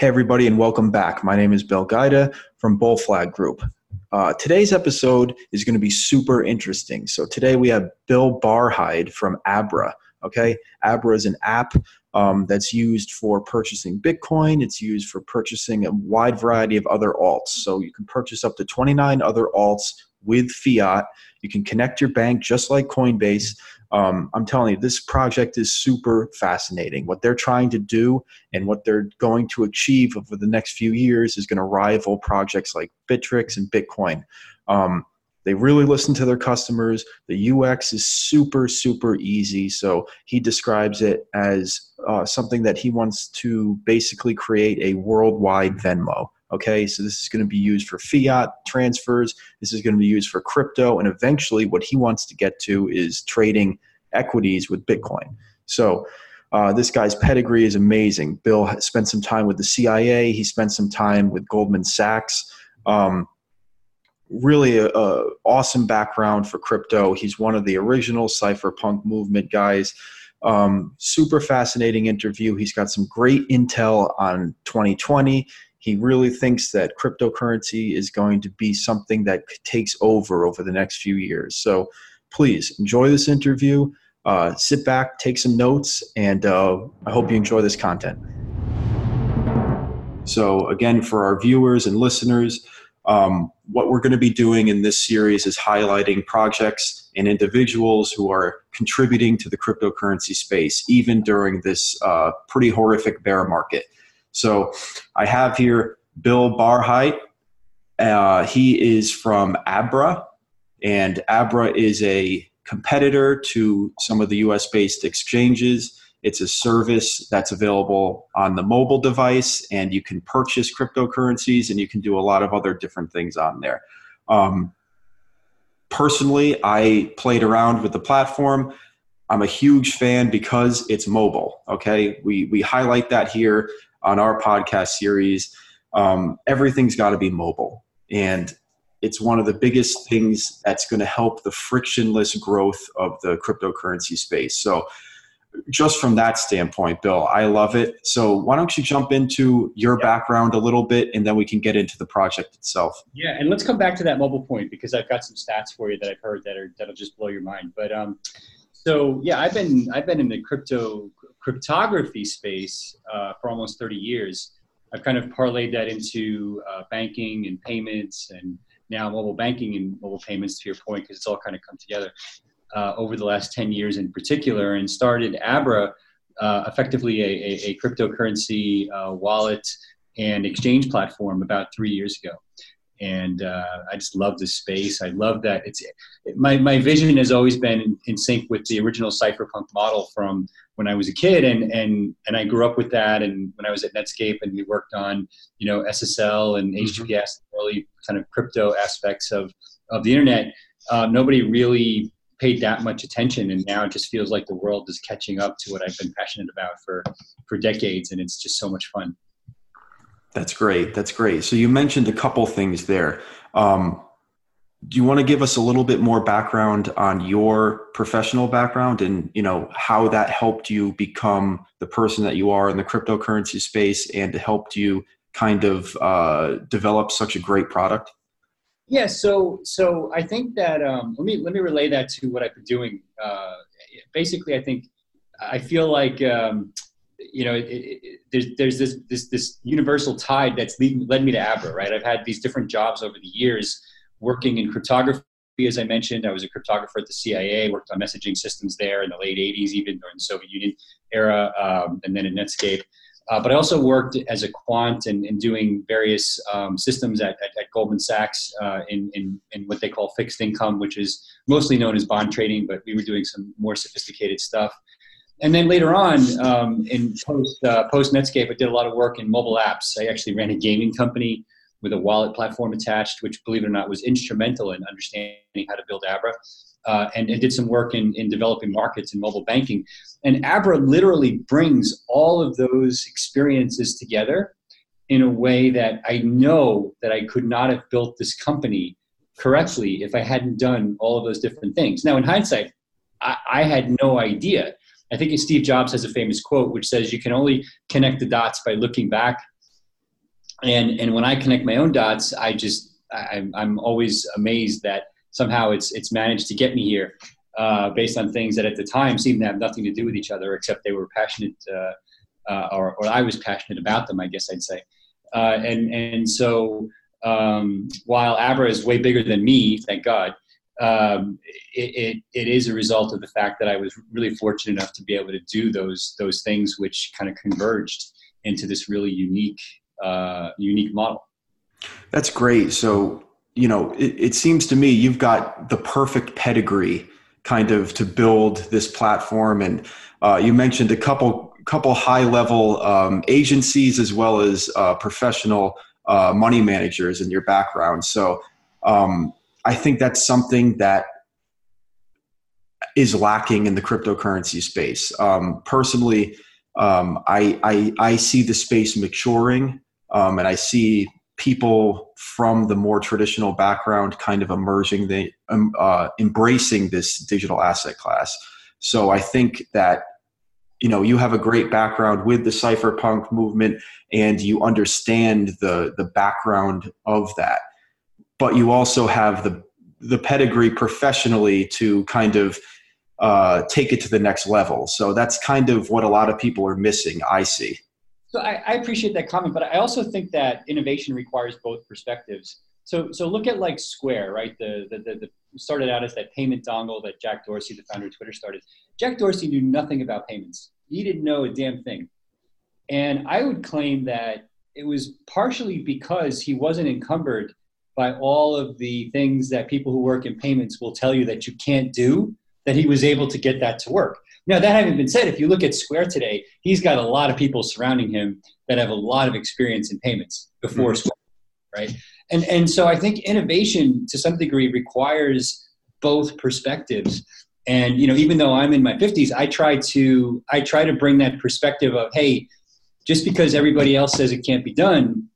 Hey, everybody, and welcome back. My name is Bill Guida from Bull Flag Group. Uh, today's episode is going to be super interesting. So, today we have Bill Barhydt from Abra. Okay, Abra is an app um, that's used for purchasing Bitcoin. It's used for purchasing a wide variety of other alts. So, you can purchase up to 29 other alts with fiat. You can connect your bank just like Coinbase. Um, I'm telling you, this project is super fascinating. What they're trying to do and what they're going to achieve over the next few years is going to rival projects like Bittrex and Bitcoin. Um, they really listen to their customers. The UX is super, super easy. So he describes it as uh, something that he wants to basically create a worldwide Venmo. Okay, so this is going to be used for fiat transfers. This is going to be used for crypto. And eventually, what he wants to get to is trading equities with Bitcoin. So, uh, this guy's pedigree is amazing. Bill spent some time with the CIA, he spent some time with Goldman Sachs. Um, really a, a, awesome background for crypto. He's one of the original cypherpunk movement guys. Um, super fascinating interview. He's got some great intel on 2020 he really thinks that cryptocurrency is going to be something that takes over over the next few years. So please enjoy this interview. Uh, sit back, take some notes, and uh, I hope you enjoy this content. So, again, for our viewers and listeners, um, what we're going to be doing in this series is highlighting projects and individuals who are contributing to the cryptocurrency space, even during this uh, pretty horrific bear market. So I have here Bill Barhydt. Uh, he is from Abra, and Abra is a competitor to some of the US based exchanges. It's a service that's available on the mobile device, and you can purchase cryptocurrencies and you can do a lot of other different things on there. Um, personally, I played around with the platform. I'm a huge fan because it's mobile. Okay, we we highlight that here on our podcast series, um, everything's got to be mobile. And it's one of the biggest things that's going to help the frictionless growth of the cryptocurrency space. So, just from that standpoint, Bill, I love it. So, why don't you jump into your background a little bit and then we can get into the project itself? Yeah, and let's come back to that mobile point because I've got some stats for you that I've heard that are that'll just blow your mind. But um, so yeah, I've been I've been in the crypto cryptography space uh, for almost 30 years. I've kind of parlayed that into uh, banking and payments and now mobile banking and mobile payments to your point because it's all kind of come together uh, over the last 10 years in particular and started Abra, uh, effectively a, a, a cryptocurrency uh, wallet and exchange platform about three years ago and uh, I just love this space. I love that it's my my vision has always been in, in, sync with the original cypherpunk model from when I was a kid, and and and I grew up with that. And when I was at Netscape, and we worked on you know SSL and HTTPS, mm-hmm. early kind of crypto aspects of of the internet, uh, nobody really paid that much attention, and now it just feels like the world is catching up to what I've been passionate about for for decades, and it's just so much fun. That's great. That's great. So you mentioned a couple things there. Um, do you want to give us a little bit more background on your professional background and you know how that helped you become the person that you are in the cryptocurrency space and helped you kind of uh, develop such a great product? Yeah. So so I think that um, let me let me relay that to what I've been doing. Uh, basically, I think I feel like. Um, you know, it, it, there's there's this this this universal tide that's lead, led me to Abra, right? I've had these different jobs over the years, working in cryptography. As I mentioned, I was a cryptographer at the CIA, worked on messaging systems there in the late '80s, even during the Soviet Union era, um, and then at Netscape. Uh, but I also worked as a quant and, and doing various um, systems at, at, at, Goldman Sachs uh, in, in, in, what they call fixed income, which is mostly known as bond trading, but we were doing some more sophisticated stuff and then later on, um, in post uh, post Netscape, I did a lot of work in mobile apps. I actually ran a gaming company with a wallet platform attached, which, believe it or not, was instrumental in understanding how to build Abra. Uh, and, and, did some work in, in developing markets and mobile banking. And Abra literally brings all of those experiences together in a way that I know that I could not have built this company correctly if I hadn't done all of those different things. Now, in hindsight, I, I had no idea I think Steve Jobs has a famous quote which says you can only connect the dots by looking back and and when I connect my own dots, I just I'm, I'm always amazed that somehow it's it's managed to get me here uh, based on things that at the time seemed to have nothing to do with each other, except they were passionate uh, uh, or, or I was passionate about them. I guess I'd say, uh, and and so um, while Abra is way bigger than me, thank God. Um, it, it, it is a result of the fact that I was really fortunate enough to be able to do those those things which kind of converged into this really unique uh, unique model. That's great. So you know, it, it seems to me you've got the perfect pedigree kind of to build this platform, and uh, you mentioned a couple couple high level um, agencies as well as uh, professional uh, money managers in your background. So um, I think that's something that is lacking in the cryptocurrency space. Um, personally, um, I, I, I see the space maturing, um, and I see people from the more traditional background kind of emerging, the uh, embracing this digital asset class. So I think that you know you have a great background with the cypherpunk movement, and you understand the the background of that but you also have the the pedigree professionally to kind of uh, take it to the next level. So that's kind of what a lot of people are missing. I see. So I, I appreciate that comment, but I also think that innovation requires both perspectives. So so look at like Square, right? The the, the, the started out as that payment dongle that Jack Dorsey, the founder of Twitter, started. Jack Dorsey knew nothing about payments. He didn't know a damn thing. And I would claim that it was partially because he wasn't encumbered by all of the things that people who work in payments will tell you that you can't do, that he was able to get that to work. Now, that having been said, if you look at Square today, he's got a lot of people surrounding him that have a lot of experience in payments before mm-hmm. Square, right? And, and so I think innovation to some degree requires both perspectives. And you know, even though I'm in my 50s, I try to I try to bring that perspective of, hey, just because everybody else says it can't be done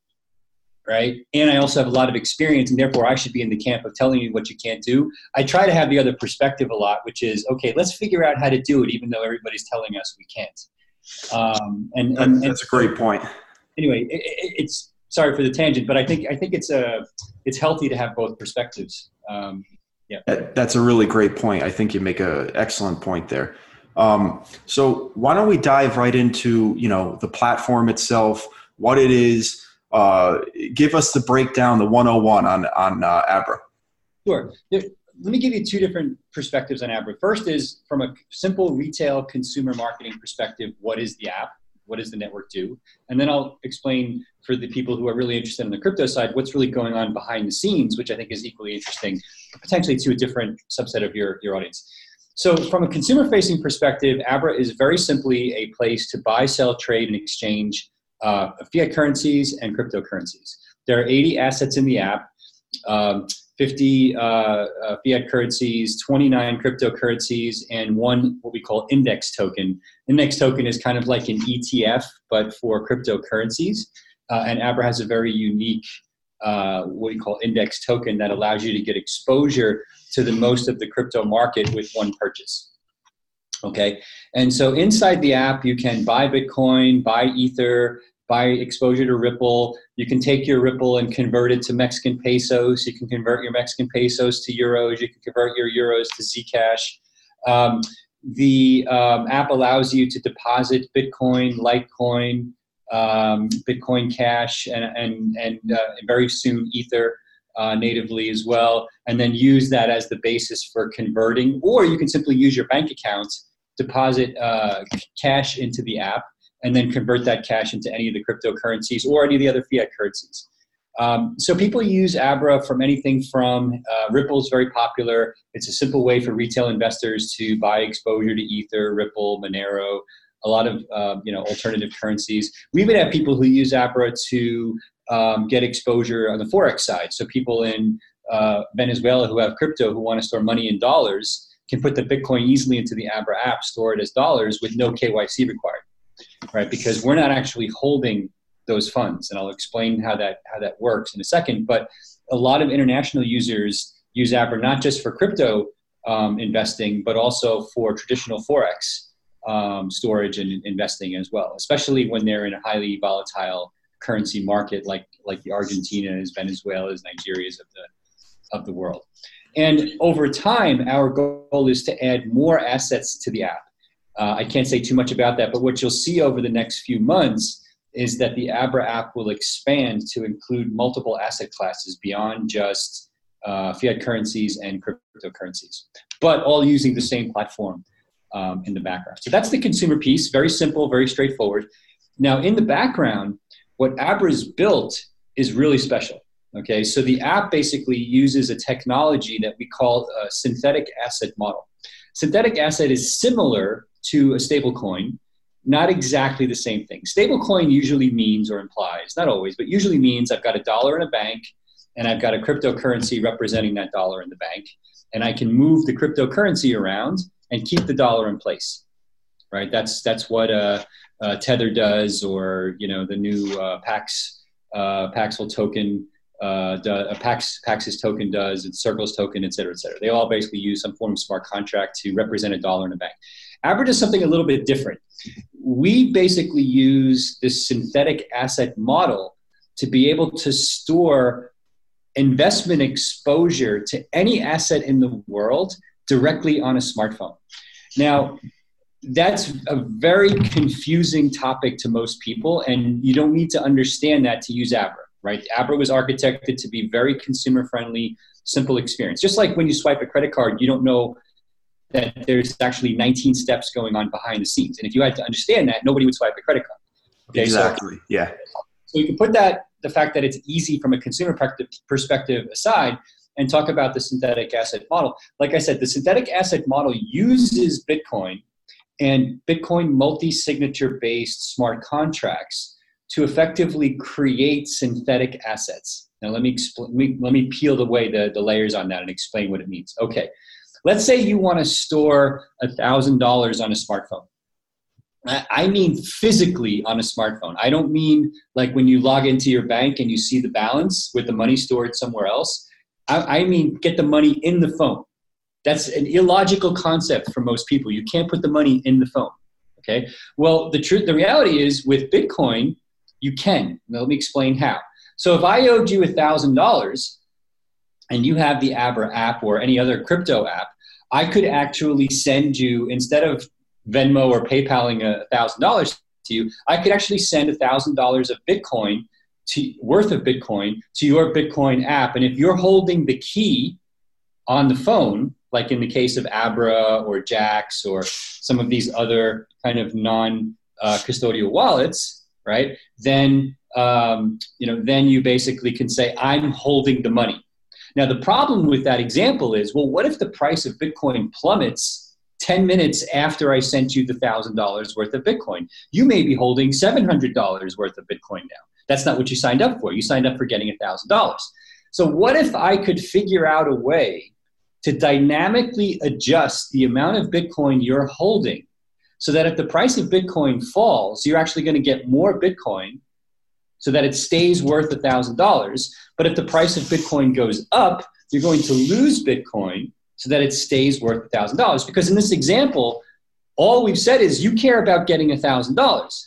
right? And I also have a lot of experience, and therefore I should be in the camp of telling you what you can't do. I try to have the other perspective a lot, which is okay, let's figure out how to do it, even though everybody's telling us we can't. Um, and, and, that's a great point. Anyway, it, it's sorry for the tangent, but I think I think it's a it's healthy to have both perspectives. Um, yeah, that, that's a really great point. I think you make an excellent point there. Um, so why don't we dive right into you know the platform itself, what it is, uh, give us the breakdown, the 101 on, on uh, Abra. Sure. There, let me give you two different perspectives on Abra. First is from a simple retail consumer marketing perspective, what is the app? What does the network do? And then I'll explain for the people who are really interested in the crypto side what's really going on behind the scenes, which I think is equally interesting, potentially to a different subset of your, your audience. So, from a consumer facing perspective, Abra is very simply a place to buy, sell, trade, and exchange uh, fiat currencies and cryptocurrencies. There are 80 assets in the app, um, 50 uh, uh, fiat currencies, 29 cryptocurrencies, and one what we call index token. Index token is kind of like an ETF, but for cryptocurrencies. Uh, and Abra has a very unique uh, what we call index token that allows you to get exposure to the most of the crypto market with one purchase. Okay, and so inside the app, you can buy Bitcoin, buy Ether, buy exposure to Ripple. You can take your Ripple and convert it to Mexican pesos. You can convert your Mexican pesos to euros. You can convert your euros to Zcash. Um, the um, app allows you to deposit Bitcoin, Litecoin, um, Bitcoin Cash, and and and, uh, very soon Ether uh, natively as well, and then use that as the basis for converting. Or you can simply use your bank account, deposit uh, cash into the app, and then convert that cash into any of the cryptocurrencies or any of the other fiat currencies. Um, so people use Abra from anything from uh, Ripple is very popular. It's a simple way for retail investors to buy exposure to Ether, Ripple, Monero, a lot of uh, you know alternative currencies. We even have people who use Abra to um, get exposure on the forex side. So people in uh, Venezuela who have crypto who want to store money in dollars can put the Bitcoin easily into the Abra app, store it as dollars with no KYC required right? Because we're not actually holding those funds, and I'll explain how that how that works in a second. But a lot of international users use Abra not just for crypto um, investing, but also for traditional forex um, storage and investing as well, especially when they're in a highly volatile currency market like like the Argentinas, Venezuelas, Nigerias of the of the world. And over time, our goal is to add more assets to the app. Uh, I can't say too much about that, but what you'll see over the next few months is that the Abra app will expand to include multiple asset classes beyond just uh, fiat currencies and cryptocurrencies, but all using the same platform um, in the background. So that's the consumer piece, very simple, very straightforward. Now, in the background, what Abra's built is really special. Okay, so the app basically uses a technology that we call a synthetic asset model. Synthetic asset is similar to a stable coin, not exactly the same thing. Stablecoin usually means or implies, not always, but usually means I've got a dollar in a bank and I've got a cryptocurrency representing that dollar in the bank, and I can move the cryptocurrency around and keep the dollar in place. Right? That's that's what uh, uh, Tether does, or you know the new uh, Pax uh, Paxful token. Uh, uh, Pax, Paxos token does, and Circles token, et cetera, et cetera. They all basically use some form of smart contract to represent a dollar in a bank. Abra does something a little bit different. We basically use this synthetic asset model to be able to store investment exposure to any asset in the world directly on a smartphone. Now, that's a very confusing topic to most people, and you don't need to understand that to use Abra, right? Abra was architected to be very consumer friendly, simple experience. Just like when you swipe a credit card, you don't know that there's actually 19 steps going on behind the scenes. And if you had to understand that, nobody would swipe a credit card. Okay, exactly. So, yeah. So you can put that the fact that it's easy from a consumer perspective aside and talk about the synthetic asset model. Like I said, the synthetic asset model uses Bitcoin and Bitcoin multi signature based smart contracts to effectively create synthetic assets. Now, let me, explain, let me, let me peel away the, the layers on that and explain what it means. Okay, let's say you want to store $1,000 on a smartphone. I mean physically on a smartphone. I don't mean like when you log into your bank and you see the balance with the money stored somewhere else. I, I mean get the money in the phone. That's an illogical concept for most people. You can't put the money in the phone. Okay. Well, the truth, the reality is with Bitcoin, you can. Now, let me explain how. So if I owed you a thousand dollars and you have the Abra app or any other crypto app, I could actually send you instead of Venmo or PayPaling a thousand dollars to you, I could actually send a thousand dollars of Bitcoin to worth of Bitcoin to your Bitcoin app. And if you're holding the key on the phone, like in the case of Abra or Jaxx or some of these other kind of non uh, custodial wallets, right? Then um, you know, then you basically can say, I'm holding the money. Now the problem with that example is, well, what if the price of Bitcoin plummets 10 minutes after I sent you the $1,000 worth of Bitcoin. You may be holding $700 worth of Bitcoin now. That's not what you signed up for. You signed up for getting $1,000. So, what if I could figure out a way to dynamically adjust the amount of Bitcoin you're holding so that if the price of Bitcoin falls, you're actually going to get more Bitcoin so that it stays worth $1,000. But if the price of Bitcoin goes up, you're going to lose Bitcoin so that it stays worth $1,000. Because in this example, all we've said is you care about getting $1,000.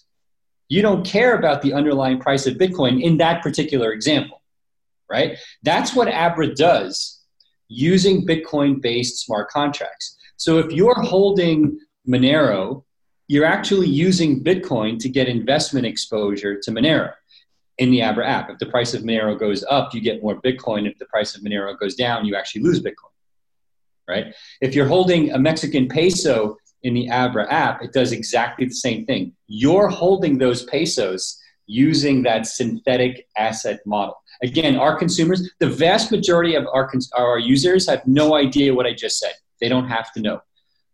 You don't care about the underlying price of Bitcoin in that particular example, right? That's what Abra does using Bitcoin based smart contracts. So if you're holding Monero, you're actually using Bitcoin to get investment exposure to Monero in the Abra app. If the price of Monero goes up, you get more Bitcoin. If the price of Monero goes down, you actually lose Bitcoin right? If you're holding a Mexican peso in the Abra app, it does exactly the same thing. You're holding those pesos using that synthetic asset model. Again, our consumers, the vast majority of our, our users have no idea what I just said. They don't have to know.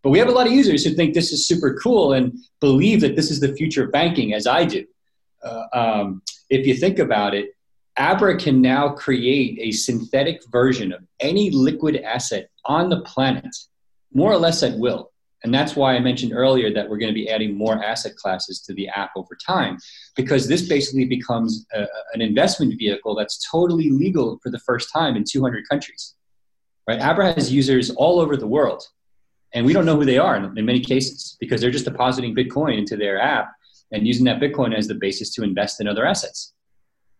But we have a lot of users who think this is super cool and believe that this is the future of banking, as I do. Uh, um, if you think about it, Abra can now create a synthetic version of any liquid asset on the planet, more or less at will. And that's why I mentioned earlier that we're going to be adding more asset classes to the app over time, because this basically becomes a, an investment vehicle that's totally legal for the first time in 200 countries. Right? Abra has users all over the world, and we don't know who they are in, in many cases because they're just depositing Bitcoin into their app and using that Bitcoin as the basis to invest in other assets.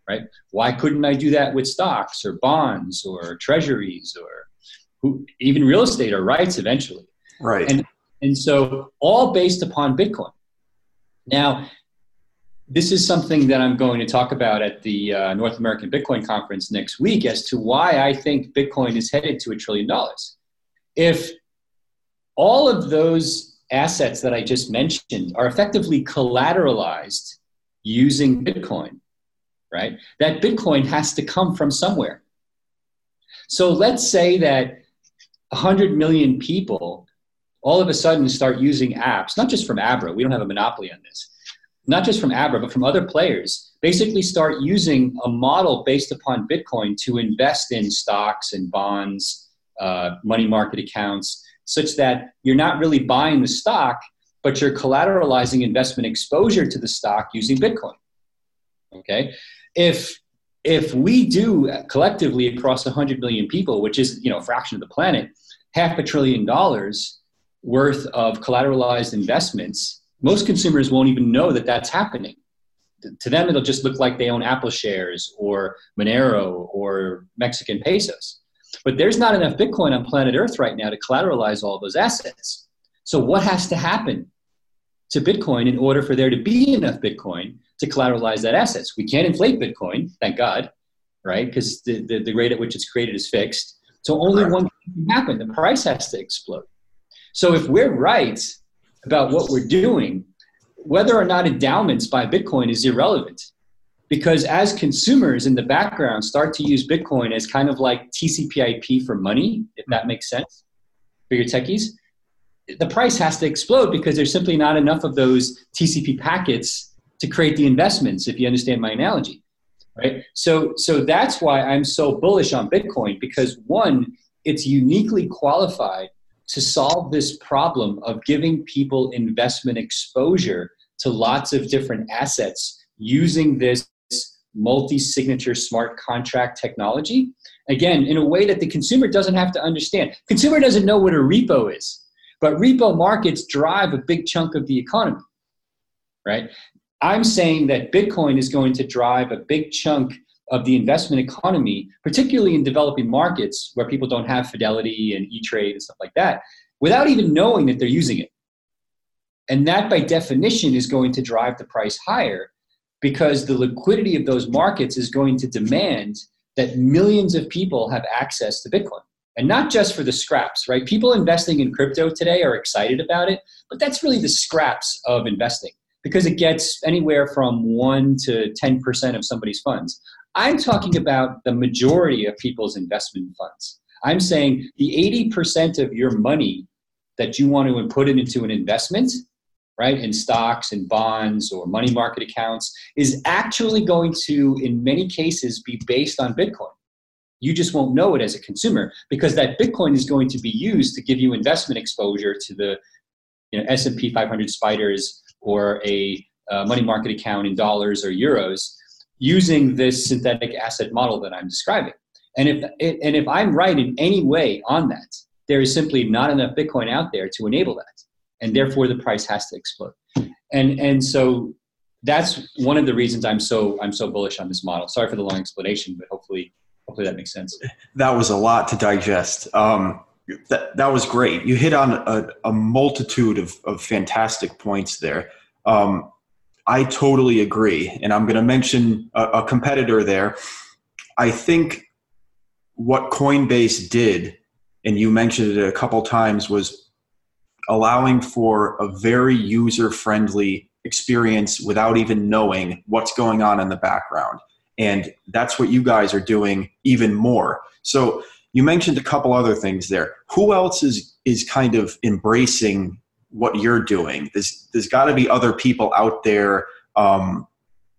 right? Why couldn't I do that with stocks or bonds or treasuries or who, even real estate or rights eventually? Right. And, and so all based upon Bitcoin. Now, this is something that I'm going to talk about at the uh, North American Bitcoin Conference next week as to why I think Bitcoin is headed to a trillion dollars. If all of those assets that I just mentioned are effectively collateralized using Bitcoin, right? That Bitcoin has to come from somewhere. So let's say that 100 million people all of a sudden start using apps, not just from Abra, we don't have a monopoly on this, not just from Abra, but from other players, basically start using a model based upon Bitcoin to invest in stocks and bonds, uh, money market accounts, such that you're not really buying the stock, but you're collateralizing investment exposure to the stock using Bitcoin. Okay, if if we do collectively across 100 million people, which is you know a fraction of the planet, half a trillion dollars worth of collateralized investments, most consumers won't even know that that's happening. To them, it'll just look like they own Apple shares or Monero or Mexican pesos. But there's not enough Bitcoin on planet Earth right now to collateralize all those assets. So, what has to happen to Bitcoin in order for there to be enough Bitcoin to collateralize that assets? We can't inflate Bitcoin, thank God, right? Because the, the, the, rate at which it's created is fixed. So, only one thing can happen the price has to explode. So, if we're right about what we're doing, whether or not endowments buy Bitcoin is irrelevant because as consumers in the background start to use Bitcoin as kind of like TCP/IP for money, if that mm-hmm. makes sense for your techies, the price has to explode because there's simply not enough of those TCP packets to create the investments. If you understand my analogy, right? So, so that's why I'm so bullish on Bitcoin because one, it's uniquely qualified to solve this problem of giving people investment exposure to lots of different assets using this multi-signature smart contract technology. Again in a way that the consumer doesn't have to understand. Consumer doesn't know what a repo is but repo markets drive a big chunk of the economy right? I'm saying that bitcoin is going to drive a big chunk of the investment economy particularly in developing markets where people don't have fidelity and e-trade and stuff like that without even knowing that they're using it. And that by definition is going to drive the price higher because the liquidity of those markets is going to demand that millions of people have access to Bitcoin. And not just for the scraps, right? People investing in crypto today are excited about it, but that's really the scraps of investing because it gets anywhere from 1 to 10% of somebody's funds. I'm talking about the majority of people's investment funds. I'm saying the 80% of your money that you want to put it into an investment right, in stocks and bonds or money market accounts, is actually going to, in many cases, be based on Bitcoin. You just won't know it as a consumer because that Bitcoin is going to be used to give you investment exposure to the you know, S&P 500 spiders or a uh, money market account in dollars or euros using this synthetic asset model that I'm describing. And if, and if I'm right in any way on that, there is simply not enough Bitcoin out there to enable that and therefore the price has to explode. And and so that's one of the reasons I'm so I'm so bullish on this model. Sorry for the long explanation, but hopefully hopefully that makes sense. That was a lot to digest. Um, that that was great. You hit on a, a multitude of, of fantastic points there. Um, I totally agree, and I'm going to mention a, a competitor there. I think what Coinbase did, and you mentioned it a couple times, was allowing for a very user friendly experience without even knowing what's going on in the background. And that's what you guys are doing even more. So you mentioned a couple other things there. Who else is is kind of embracing what you're doing? There's there's got to be other people out there um,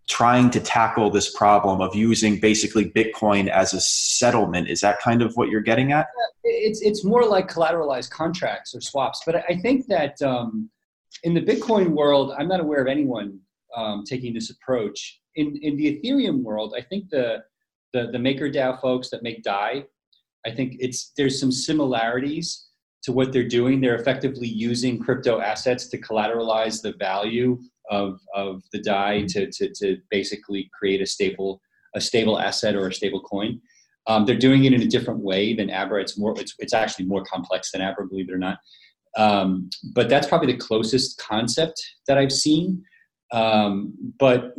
trying to tackle this problem of using basically Bitcoin as a settlement. Is that kind of what you're getting at? It's it's more like collateralized contracts or swaps. But I think that um, in the Bitcoin world, I'm not aware of anyone um, taking this approach. In in the Ethereum world, I think the the the MakerDAO folks that make Dai, I think it's there's some similarities to what they're doing. They're effectively using crypto assets to collateralize the value of, of the Dai to, to, to basically create a stable a stable asset or a stable coin. Um, they're doing it in a different way than Abra. It's more, it's, it's actually more complex than Abra, believe it or not. Um, but that's probably the closest concept that I've seen. Um, but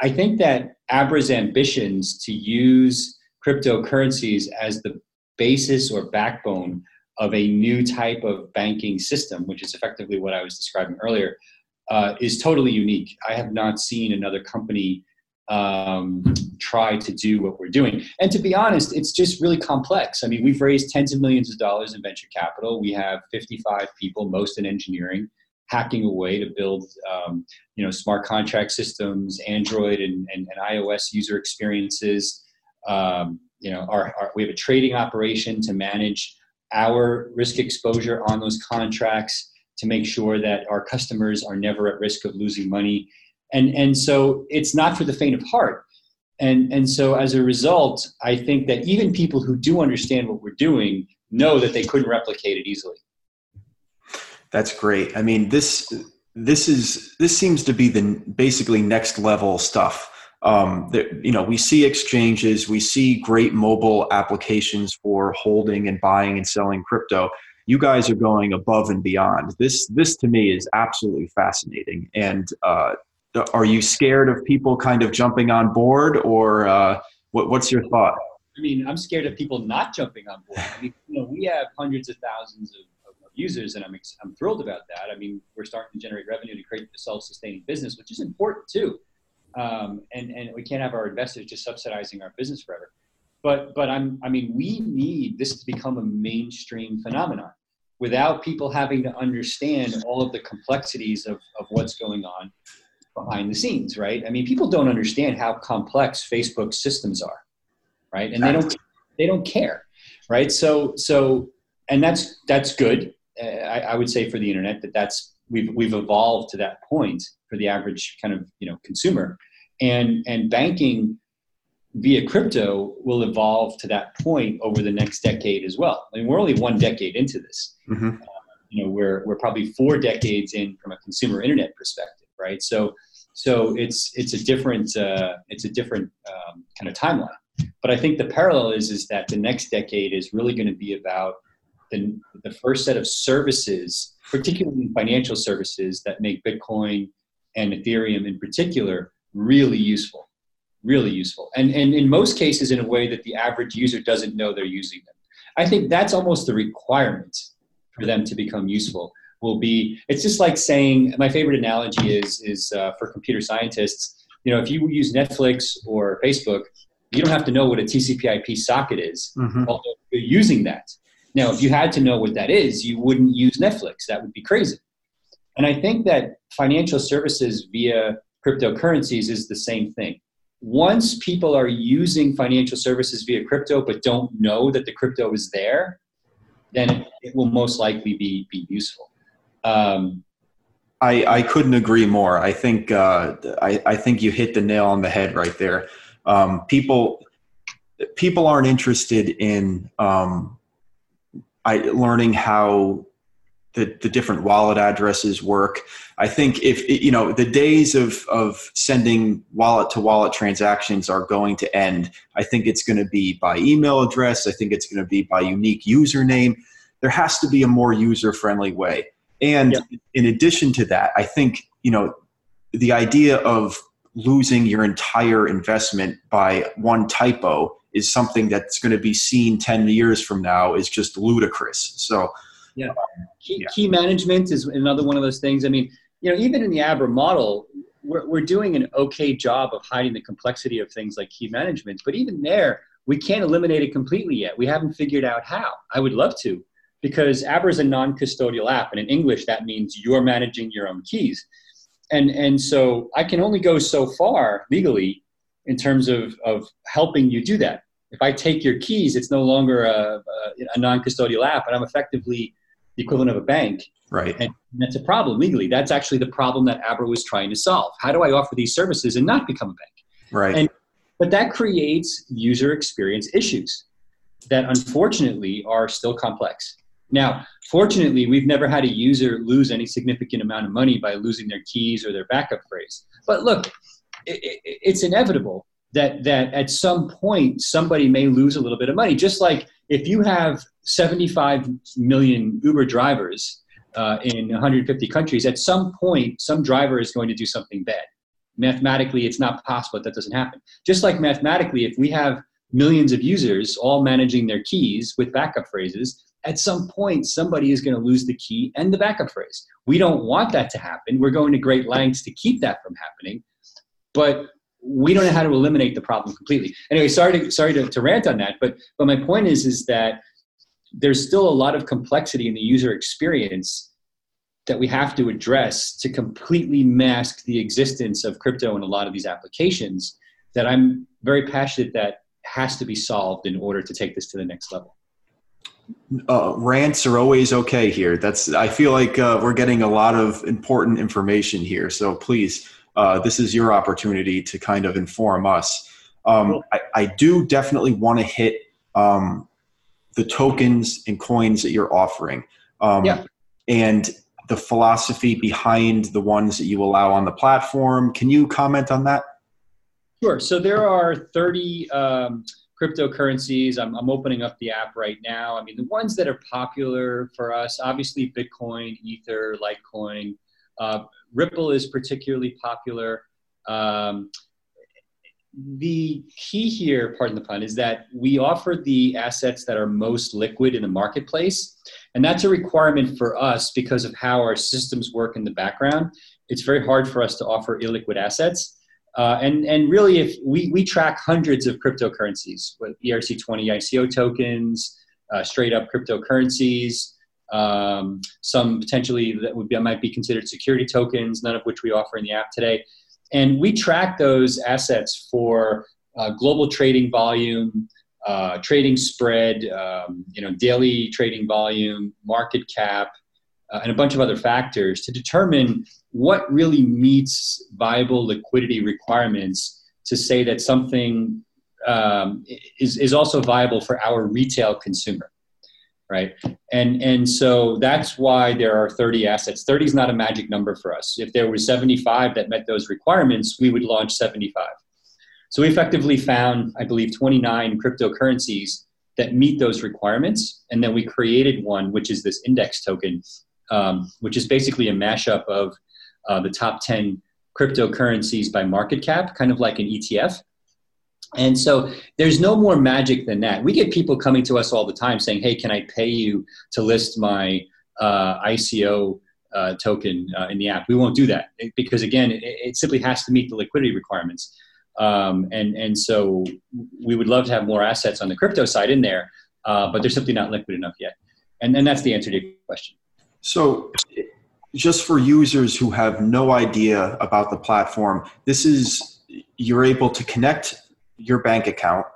I think that Abra's ambitions to use cryptocurrencies as the basis or backbone of a new type of banking system, which is effectively what I was describing earlier, uh, is totally unique. I have not seen another company um, try to do what we're doing. And to be honest, it's just really complex. I mean, we've raised tens of millions of dollars in venture capital. We have 55 people, most in engineering, hacking away to build, um, you know, smart contract systems, Android and, and, and iOS user experiences. Um, you know, our, our, we have a trading operation to manage our risk exposure on those contracts to make sure that our customers are never at risk of losing money. And, and so it's not for the faint of heart. And, and so as a result, I think that even people who do understand what we're doing know that they couldn't replicate it easily. That's great. I mean, this this is this seems to be the basically next level stuff. Um, you know, we see exchanges, we see great mobile applications for holding and buying and selling crypto you guys are going above and beyond. This this to me is absolutely fascinating. And uh, are you scared of people kind of jumping on board, or uh, what, what's your thought? I mean, I'm scared of people not jumping on board. I mean, you know, we have hundreds of thousands of, of, users, and I'm I'm thrilled about that. I mean, we're starting to generate revenue to create a self-sustaining business, which is important too. Um, and and we can't have our investors just subsidizing our business forever but but I'm I mean we need this to become a mainstream phenomenon without people having to understand all of the complexities of, of what's going on behind the scenes, right? I mean, people don't understand how complex Facebook systems are, right? And they don't they don't care, right? So so and that's that's good. Uh, I, I would say for the internet that that's we've we've evolved to that point for the average kind of you know consumer, and and banking via crypto will evolve to that point over the next decade as well. I mean, we're only one decade into this. Mm-hmm. Uh, you know, we're we're probably four decades in from a consumer internet perspective, right? So, so it's it's a different uh, it's a different um, kind of timeline. But I think the parallel is is that the next decade is really going to be about the the first set of services, particularly financial services, that make Bitcoin and Ethereum in particular really useful really useful. And, and in most cases, in a way that the average user doesn't know they're using them. I think that's almost the requirement for them to become useful will be, it's just like saying, my favorite analogy is, is uh, for computer scientists, you know, if you use Netflix or Facebook, you don't have to know what a TCP IP socket is, mm-hmm. although you're using that. Now, if you had to know what that is, you wouldn't use Netflix. That would be crazy. And I think that financial services via cryptocurrencies is the same thing once people are using financial services via crypto but don't know that the crypto is there, then it, will most likely be, be useful. Um, I, I couldn't agree more. I think uh, I, I think you hit the nail on the head right there. Um, people people aren't interested in um, I, learning how the, the different wallet addresses work. I think if you know the days of of sending wallet to wallet transactions are going to end. I think it's going to be by email address. I think it's going to be by unique username. There has to be a more user friendly way. And in addition to that, I think you know the idea of losing your entire investment by one typo is something that's going to be seen 10 years from now is just ludicrous. So yeah. Um, Key, yeah. key management is another one of those things. I mean, you know, even in the Abra model, we're, we're doing an okay job of hiding the complexity of things like key management. But even there, we can't eliminate it completely yet. We haven't figured out how. I would love to, because Abra is a non-custodial app, and in English that means you're managing your own keys. And and so I can only go so far legally in terms of of helping you do that. If I take your keys, it's no longer a, a, a non-custodial app, and I'm effectively the equivalent of a bank. Right. And that's a problem legally. That's actually the problem that Abra was trying to solve. How do I offer these services and not become a bank? Right. And, but that creates user experience issues that unfortunately are still complex. Now, fortunately, we've never had a user lose any significant amount of money by losing their keys or their backup phrase. But look, it, it, it's inevitable that that at some point somebody may lose a little bit of money. Just like if you have 75 million Uber drivers uh, in 150 countries, at some point some driver is going to do something bad. Mathematically, it's not possible that, that doesn't happen. Just like mathematically, if we have millions of users all managing their keys with backup phrases, at some point somebody is going to lose the key and the backup phrase. We don't want that to happen. We're going to great lengths to keep that from happening. But we don't know how to eliminate the problem completely. Anyway, sorry to sorry to, to rant on that, but but my point is is that there's still a lot of complexity in the user experience that we have to address to completely mask the existence of crypto in a lot of these applications that I'm very passionate that has to be solved in order to take this to the next level. Uh, rants are always okay here. That's I feel like uh, we're getting a lot of important information here. So please uh, this is your opportunity to kind of inform us. Um, I, I, do definitely want to hit um, the tokens and coins that you're offering. Um, yeah. And the philosophy behind the ones that you allow on the platform. Can you comment on that? Sure. So there are 30 um, cryptocurrencies. I'm, I'm, opening up the app right now. I mean, the ones that are popular for us, obviously Bitcoin, Ether, Litecoin, uh, Ripple is particularly popular. Um, the key here, pardon the pun, is that we offer the assets that are most liquid in the marketplace. And that's a requirement for us because of how our systems work in the background. It's very hard for us to offer illiquid assets. Uh, and, and really, if we, we track hundreds of cryptocurrencies with ERC20 ICO tokens, uh, straight up cryptocurrencies, um, some potentially that would be, might be considered security tokens, none of which we offer in the app today. And we track those assets for uh, global trading volume, uh, trading spread, um, you know, daily trading volume, market cap, uh, and a bunch of other factors to determine what really meets viable liquidity requirements to say that something um, is, is also viable for our retail consumer right? And and so that's why there are 30 assets. 30 is not a magic number for us. If there were 75 that met those requirements, we would launch 75. So we effectively found, I believe, 29 cryptocurrencies that meet those requirements, and then we created one, which is this index token, um, which is basically a mashup of uh, the top 10 cryptocurrencies by market cap, kind of like an ETF. And so there's no more magic than that. We get people coming to us all the time saying, hey, can I pay you to list my uh, ICO uh, token uh, in the app? We won't do that because, again, it, it simply has to meet the liquidity requirements. Um, and, and so we would love to have more assets on the crypto side in there, uh, but they're simply not liquid enough yet. And, and that's the answer to your question. So, just for users who have no idea about the platform, this is you're able to connect your bank account.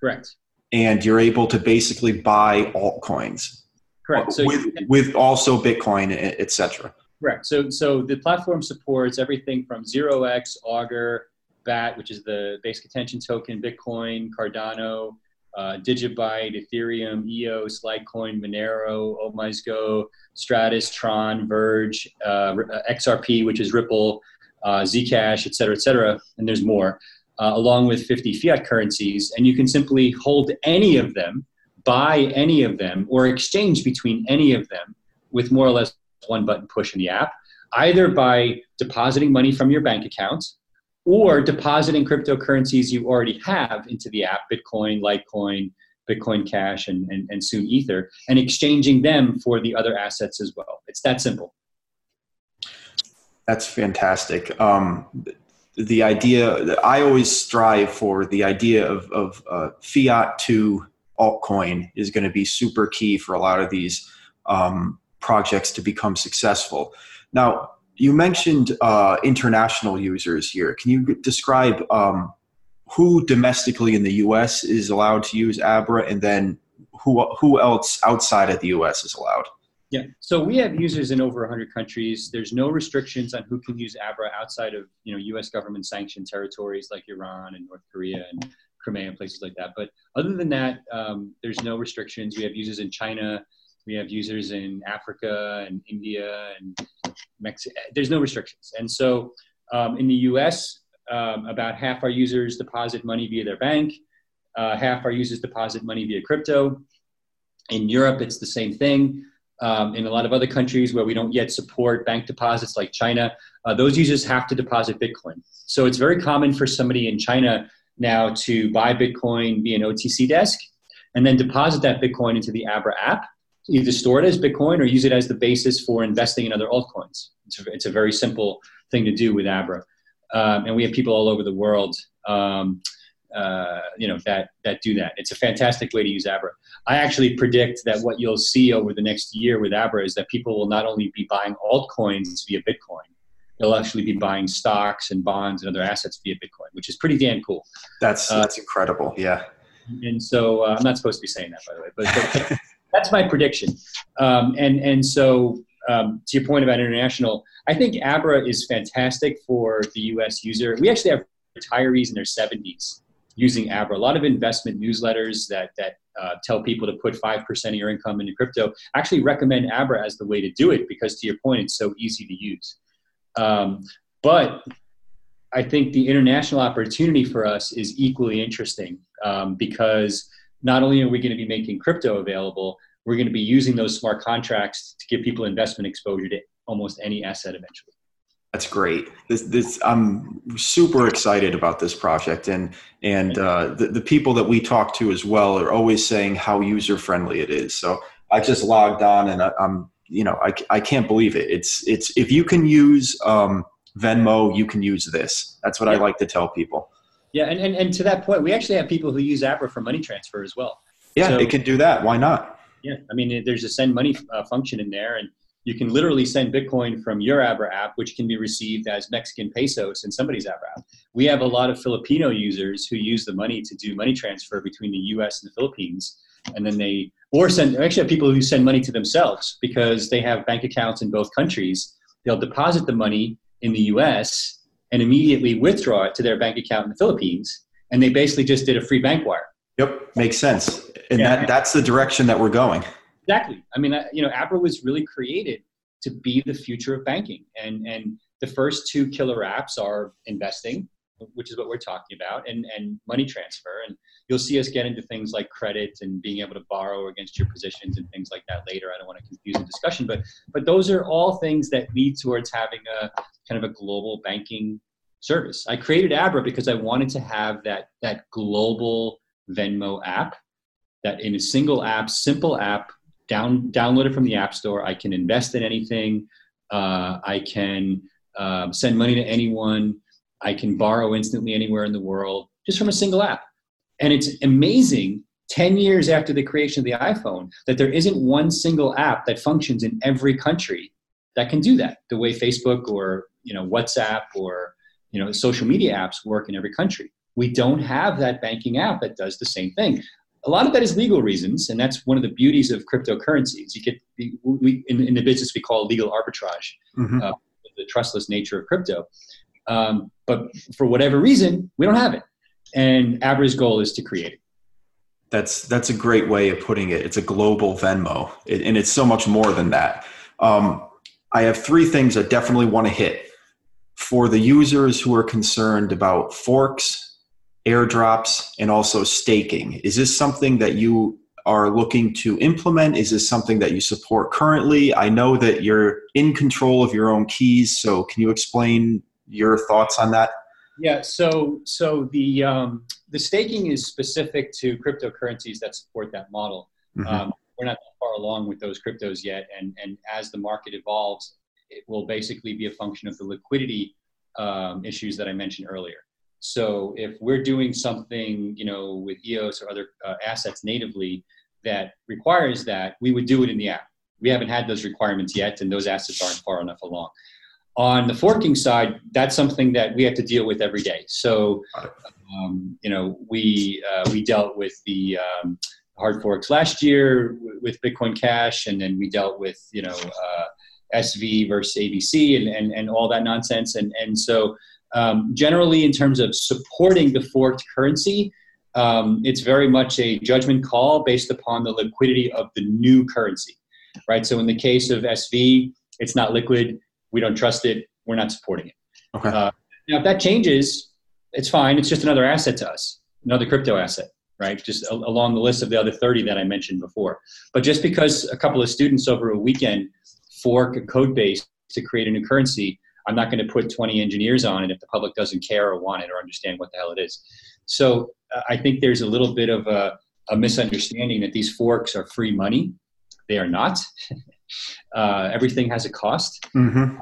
Correct. And you're able to basically buy altcoins. Correct. So with, with also Bitcoin, etc. Correct. So so the platform supports everything from 0x, Augur, BAT, which is the basic attention token, Bitcoin, Cardano, uh, Digibyte, Ethereum, EOS, Litecoin, Monero, OmiseGo, Stratis, Tron, Verge, uh, XRP, which is Ripple, uh, Zcash, et cetera, et cetera, and there's more uh, along with 50 fiat currencies, and you can simply hold any of them, buy any of them, or exchange between any of them with more or less one button push in the app, either by depositing money from your bank account or depositing cryptocurrencies you already have into the app, Bitcoin, Litecoin, Bitcoin Cash, and, and, and soon Ether, and exchanging them for the other assets as well. It's that simple. That's fantastic. Um, the idea that I always strive for the idea of, of uh, fiat to altcoin is going to be super key for a lot of these um, projects to become successful. Now, you mentioned uh, international users here. Can you describe um, who domestically in the U.S. is allowed to use Abra, and then who who else outside of the U.S. is allowed? Yeah. So we have users in over 100 countries. There's no restrictions on who can use Abra outside of you know U.S. government sanctioned territories like Iran and North Korea and Crimea and places like that. But other than that, um, there's no restrictions. We have users in China. We have users in Africa and India and Mexico. There's no restrictions. And so um, in the U.S., um, about half our users deposit money via their bank, uh, half our users deposit money via crypto. In Europe, it's the same thing. Um, in a lot of other countries where we don't yet support bank deposits, like China, uh, those users have to deposit Bitcoin. So it's very common for somebody in China now to buy Bitcoin via an OTC desk and then deposit that Bitcoin into the Abra app, either store it as Bitcoin or use it as the basis for investing in other altcoins. It's a, it's a very simple thing to do with Abra. Um, and we have people all over the world, um, uh, you know, that, that do that. It's a fantastic way to use Abra. I actually predict that what you'll see over the next year with Abra is that people will not only be buying altcoins via Bitcoin, they'll actually be buying stocks and bonds and other assets via Bitcoin, which is pretty damn cool. That's uh, that's incredible. Yeah. And so uh, I'm not supposed to be saying that, by the way, but, but that's my prediction. Um, and and so um, to your point about international, I think Abra is fantastic for the U.S. user. We actually have retirees in their 70s using Abra. A lot of investment newsletters that that uh, tell people to put five percent of your income into crypto actually recommend Abra as the way to do it because, to your point, it's so easy to use. Um, but I think the international opportunity for us is equally interesting um, because not only are we going to be making crypto available, we're going to be using those smart contracts to give people investment exposure to almost any asset eventually. That's great. This, this, I'm super excited about this project, and and uh, the the people that we talk to as well are always saying how user friendly it is. So I just logged on, and I, am you know I, I can't believe it. It's it's if you can use um, Venmo, you can use this. That's what yeah. I like to tell people. Yeah, and, and and to that point, we actually have people who use Abra for money transfer as well. Yeah, so, it can do that. Why not? Yeah, I mean, there's a send money uh, function in there, and you can literally send Bitcoin from your Abra app, which can be received as Mexican pesos in somebody's Abra app. We have a lot of Filipino users who use the money to do money transfer between the U.S. and the Philippines, and then they or send. Actually, have people who send money to themselves because they have bank accounts in both countries. They'll deposit the money in the U.S. and immediately withdraw it to their bank account in the Philippines, and they basically just did a free bank wire. Yep, makes sense, and yeah. that that's the direction that we're going. Exactly. I mean, you know, Abra was really created to be the future of banking, and and the first two killer apps are investing, which is what we're talking about, and and money transfer. And you'll see us get into things like credit and being able to borrow against your positions and things like that later. I don't want to confuse the discussion, but but those are all things that lead towards having a kind of a global banking service. I created Abra because I wanted to have that that global Venmo app that in a single app, simple app down download it from the app store. I can invest in anything. Uh, I can um, send money to anyone. I can borrow instantly anywhere in the world just from a single app. And it's amazing 10 years after the creation of the iPhone that there isn't one single app that functions in every country that can do that the way Facebook or you know WhatsApp or you know social media apps work in every country. We don't have that banking app that does the same thing a lot of that is legal reasons, and that's one of the beauties of cryptocurrencies. You get we in, in the business we call legal arbitrage, mm-hmm. uh, the trustless nature of crypto. Um, but for whatever reason, we don't have it, and Abra's goal is to create it. That's that's a great way of putting it. It's a global Venmo, it, and it's so much more than that. Um, I have three things I definitely want to hit for the users who are concerned about forks airdrops and also staking. Is this something that you are looking to implement? Is this something that you support currently? I know that you're in control of your own keys, so can you explain your thoughts on that? Yeah, so so the um, the staking is specific to cryptocurrencies that support that model. Mm-hmm. Um, we're not far along with those cryptos yet, and and as the market evolves, it will basically be a function of the liquidity um, issues that I mentioned earlier. So if we're doing something, you know, with EOS or other uh, assets natively that requires that, we would do it in the app. We haven't had those requirements yet, and those assets aren't far enough along. On the forking side, that's something that we have to deal with every day. So, um, you know, we uh, we dealt with the um, hard forks last year with Bitcoin Cash, and then we dealt with you know uh, SV versus ABC and, and and all that nonsense. And and so um, generally, in terms of supporting the forked currency, um, it's very much a judgment call based upon the liquidity of the new currency, right? So in the case of SV, it's not liquid. We don't trust it. We're not supporting it. Okay. Uh, now, if that changes, it's fine. It's just another asset to us, another crypto asset, right? Just a, along the list of the other 30 that I mentioned before. But just because a couple of students over a weekend fork a code base to create a new currency, I'm not going to put 20 engineers on it if the public doesn't care or want it or understand what the hell it is. So uh, I think there's a little bit of a, a, misunderstanding that these forks are free money. They are not. uh, everything has a cost. Mm-hmm.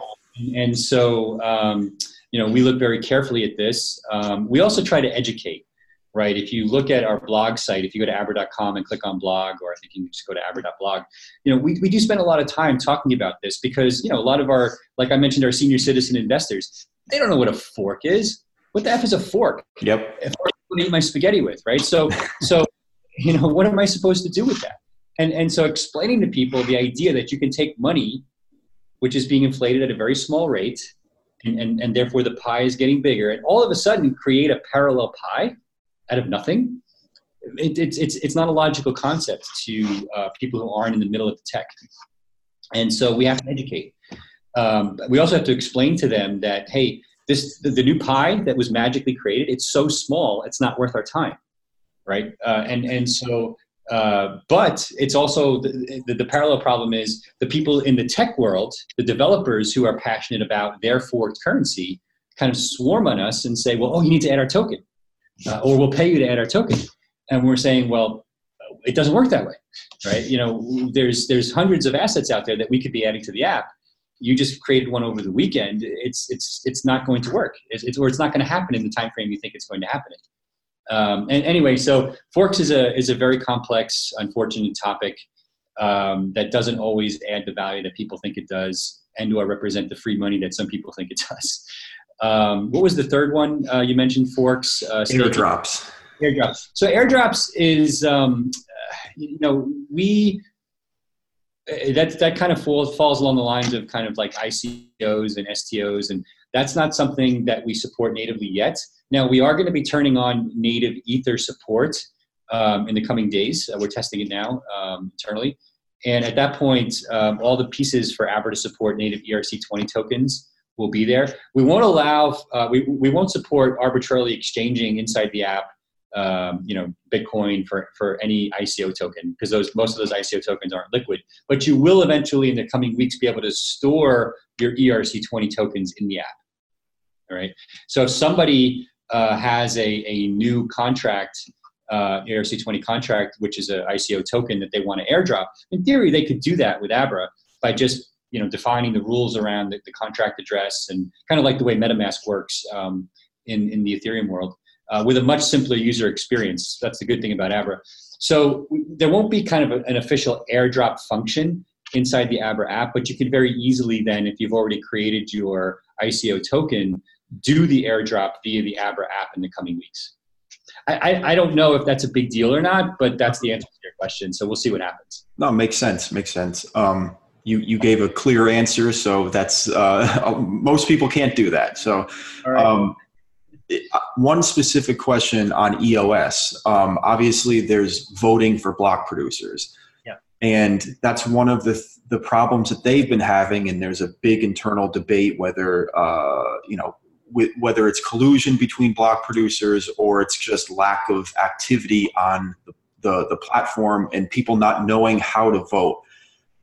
And so, um, you know, we look very carefully at this. Um, we also try to educate, right? If you look at our blog site, if you go to abra.com and click on blog, or I think you can just go to abra.blog, you know, we, we do spend a lot of time talking about this because, you know, a lot of our, like I mentioned, our senior citizen investors, they don't know what a fork is. What the F is a fork? Yep. If I eat my spaghetti with, right? So, so, you know, what am I supposed to do with that? And, and so explaining to people the idea that you can take money, which is being inflated at a very small rate, and, and, and therefore the pie is getting bigger, and all of a sudden create a parallel pie out of nothing. It, it's, it's, it's not a logical concept to uh, people who aren't in the middle of the tech. And so we have to educate. Um, we also have to explain to them that, hey, this the, the, new pie that was magically created, it's so small, it's not worth our time, right? Uh, and, and so uh, but it's also the, the, the, parallel problem is the people in the tech world, the developers who are passionate about their forked currency, kind of swarm on us and say, "Well, oh, you need to add our token, uh, or we'll pay you to add our token." And we're saying, "Well, it doesn't work that way, right? You know, there's there's hundreds of assets out there that we could be adding to the app. You just created one over the weekend. It's it's it's not going to work. It's, it's or it's not going to happen in the time frame you think it's going to happen in." Um, and anyway, so forks is a is a very complex, unfortunate topic um, that doesn't always add the value that people think it does, and do I represent the free money that some people think it does. Um, what was the third one uh, you mentioned? Forks, uh, airdrops. Airdrops. So airdrops is um, you know we uh, that that kind of falls falls along the lines of kind of like ICOs and STOs, and that's not something that we support natively yet. Now, we are going to be turning on native Ether support um, in the coming days. Uh, we're testing it now um, internally. And at that point, um, all the pieces for Abra to support native ERC20 tokens will be there. We won't allow, uh, we, we won't support arbitrarily exchanging inside the app, um, you know, Bitcoin for, for any ICO token because those most of those ICO tokens aren't liquid. But you will eventually, in the coming weeks, be able to store your ERC20 tokens in the app. All right. So if somebody uh, has a, a new contract, uh, ERC20 contract, which is an ICO token that they want to airdrop, in theory, they could do that with Abra by just you know defining the rules around the, the contract address and kind of like the way MetaMask works um, in, in the Ethereum world. Uh, with a much simpler user experience. That's the good thing about Abra. So there won't be kind of a, an official airdrop function inside the Abra app, but you can very easily then, if you've already created your ICO token, do the airdrop via the Abra app in the coming weeks. I, I, don't know if that's a big deal or not, but that's the answer to your question. So we'll see what happens. No, makes sense. Makes sense. Um, you, you gave a clear answer, so that's uh, most people can't do that. So, right. um, one specific question on EOS. Um, obviously, there's voting for block producers. Yeah. And that's one of the the problems that they've been having, and there's a big internal debate whether uh, you know with, whether it's collusion between block producers or it's just lack of activity on the, the, the platform and people not knowing how to vote.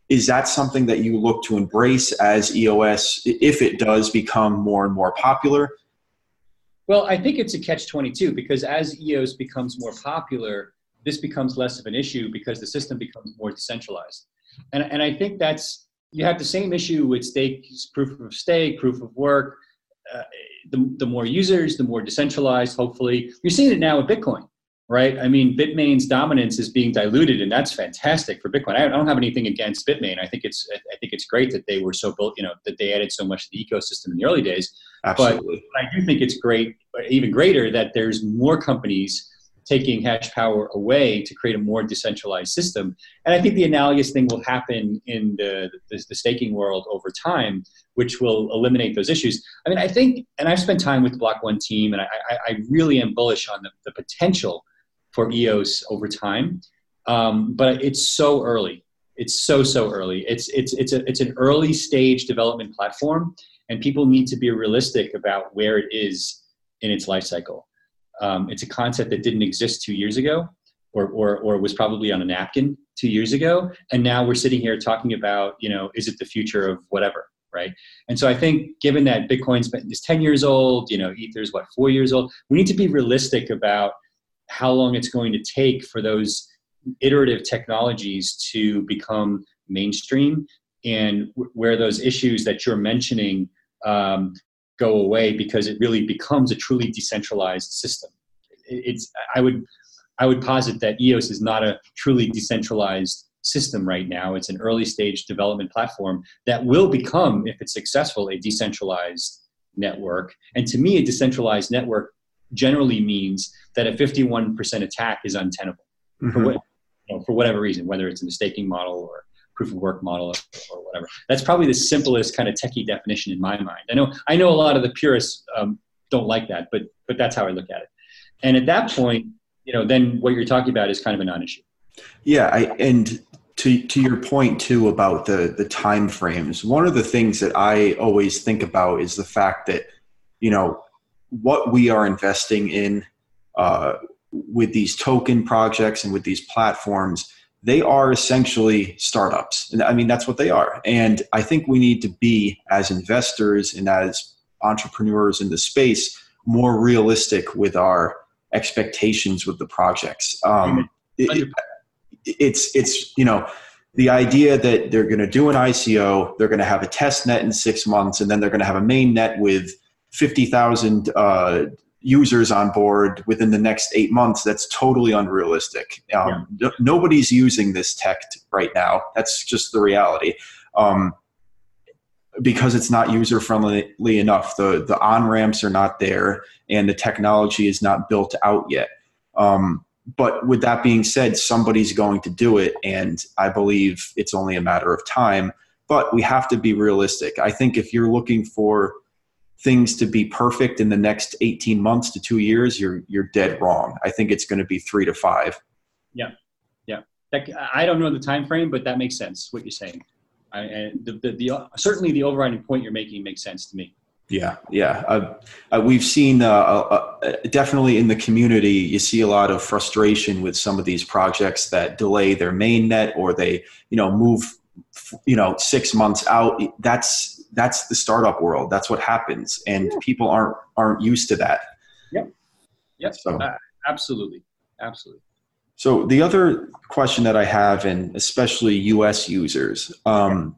Is that something that you look to embrace as EOS if it does become more and more popular? Well, I think it's a catch 22 because as EOS becomes more popular, this becomes less of an issue because the system becomes more decentralized. And, and I think that's, you have the same issue with stake, proof of stake, proof of work. Uh, the, the more users, the more decentralized, hopefully. You're seeing it now with Bitcoin, right? I mean, Bitmain's dominance is being diluted, and that's fantastic for Bitcoin. I don't have anything against Bitmain. I think it's I think it's great that they were so built, you know, that they added so much to the ecosystem in the early days. Absolutely. But I do think it's great, even greater, that there's more companies taking hash power away to create a more decentralized system. And I think the analogous thing will happen in the, the, the, staking world over time, which will eliminate those issues. I mean, I think, and I've spent time with the Block One team, and I, I really am bullish on the, the potential for EOS over time. Um, but it's so early. It's so so early. It's it's it's a it's an early stage development platform, and people need to be realistic about where it is in its life cycle. Um, it's a concept that didn't exist two years ago, or, or, or was probably on a napkin two years ago, and now we're sitting here talking about, you know, is it the future of whatever, right? And so I think, given that Bitcoin's is 10 years old, you know, Ether's what four years old, we need to be realistic about how long it's going to take for those iterative technologies to become mainstream and where those issues that you're mentioning um, go away because it really becomes a truly decentralized system. It's I would I would posit that EOS is not a truly decentralized system right now. It's an early stage development platform that will become, if it's successful, a decentralized network. And to me, a decentralized network generally means that a 51% attack is untenable mm-hmm. for, what, you know, for whatever reason, whether it's in the staking model or proof of work model or, or, whatever. That's probably the simplest kind of techie definition in my mind. I know I know a lot of the purists um, don't like that, but but that's how I look at it. And at that point, you know, then what you're talking about is kind of a non-issue. Yeah, I, and to to your point too about the the time frames. One of the things that I always think about is the fact that you know what we are investing in uh, with these token projects and with these platforms they are essentially startups. And I mean, that's what they are. And I think we need to be, as investors and as entrepreneurs in the space, more realistic with our expectations with the projects. Um, it, it's, it's, you know, the idea that they're going to do an ICO, they're going to have a test net in six months, and then they're going to have a main net with 50,000 uh, users on board within the next eight months that's totally unrealistic. Um, yeah. nobody's using this tech right now. That's just the reality. Um, because it's not user friendly enough the the on ramps are not there and the technology is not built out yet. Um, but with that being said somebody's going to do it and i believe it's only a matter of time. But we have to be realistic. I think if you're looking for things to be perfect in the next 18 months to two years, you're you're dead wrong. I think it's going to be three to five. Yeah, yeah. That, I don't know the time frame, but that makes sense. What you're saying, I, and the, the, the certainly the overriding point you're making makes sense to me. Yeah, yeah. Uh, uh, we've seen uh, uh, uh, definitely in the community, you see a lot of frustration with some of these projects that delay their main net or they, you know, move, you know, six months out. That's that's the startup world. That's what happens, and yeah. people aren't aren't used to that. Yep. Yep. So uh, absolutely, absolutely. So the other question that I have, and especially U.S. users, um,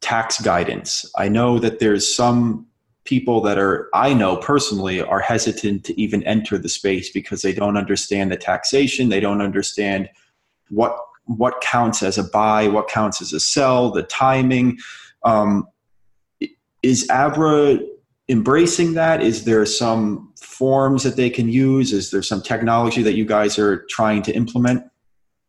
tax guidance. I know that there's some people that are I know personally are hesitant to even enter the space because they don't understand the taxation. They don't understand what what counts as a buy, what counts as a sell, the timing. Um, is Abra embracing that? Is there some forms that they can use? Is there some technology that you guys are trying to implement?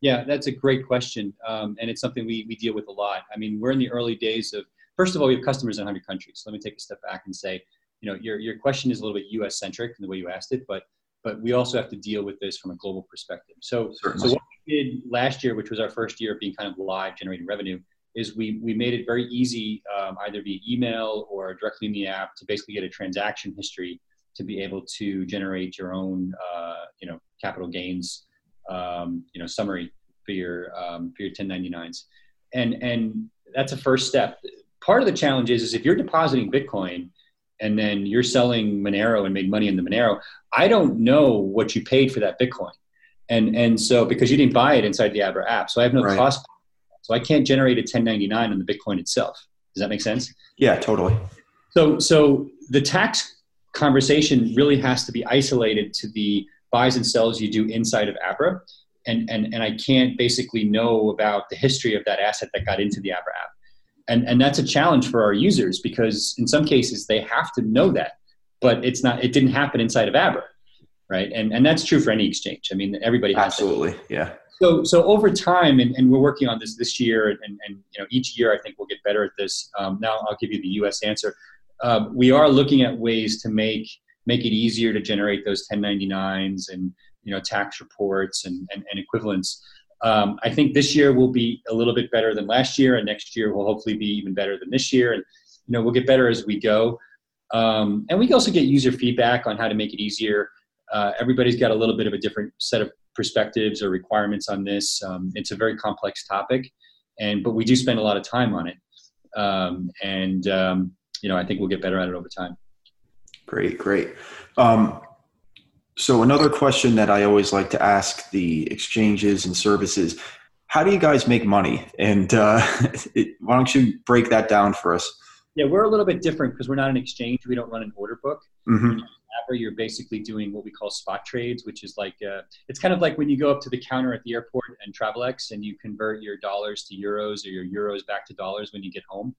Yeah, that's a great question. Um, and it's something we, we deal with a lot. I mean, we're in the early days of, first of all, we have customers in 100 countries. So let me take a step back and say, you know, your, your question is a little bit US centric in the way you asked it, but, but we also have to deal with this from a global perspective. So, so what we did last year, which was our first year of being kind of live generating revenue, is we, we made it very easy, um, either via email or directly in the app, to basically get a transaction history to be able to generate your own, uh, you know, capital gains, um, you know, summary for your um, for your 1099s, and and that's a first step. Part of the challenge is, is if you're depositing Bitcoin and then you're selling Monero and made money in the Monero, I don't know what you paid for that Bitcoin. And, and so because you didn't buy it inside the Abra app, so I have no right. cost so I can't generate a 1099 on the Bitcoin itself. Does that make sense? Yeah, totally. So, so the tax conversation really has to be isolated to the buys and sells you do inside of Abra. And, and, and I can't basically know about the history of that asset that got into the Abra app. And, and that's a challenge for our users because in some cases they have to know that, but it's not, it didn't happen inside of Abra. Right. And, and that's true for any exchange. I mean, everybody has Absolutely. That. Yeah. So, so over time, and, and we're working on this this year, and, and you know each year I think we'll get better at this. Um, now I'll give you the U.S. answer. Uh, we are looking at ways to make make it easier to generate those 1099s and you know tax reports and, and, and equivalents. Um, I think this year will be a little bit better than last year, and next year will hopefully be even better than this year. And you know we'll get better as we go. Um, and we also get user feedback on how to make it easier. Uh, everybody's got a little bit of a different set of perspectives or requirements on this. Um, it's a very complex topic, and but we do spend a lot of time on it. Um, and um, you know, I think we'll get better at it over time. Great, great. Um, so another question that I always like to ask the exchanges and services: How do you guys make money? And uh, it, why don't you break that down for us? Yeah, we're a little bit different because we're not an exchange. We don't run an order book. Mm-hmm. You're basically doing what we call spot trades, which is like uh, it's kind of like when you go up to the counter at the airport and Travelex and you convert your dollars to euros or your euros back to dollars when you get home.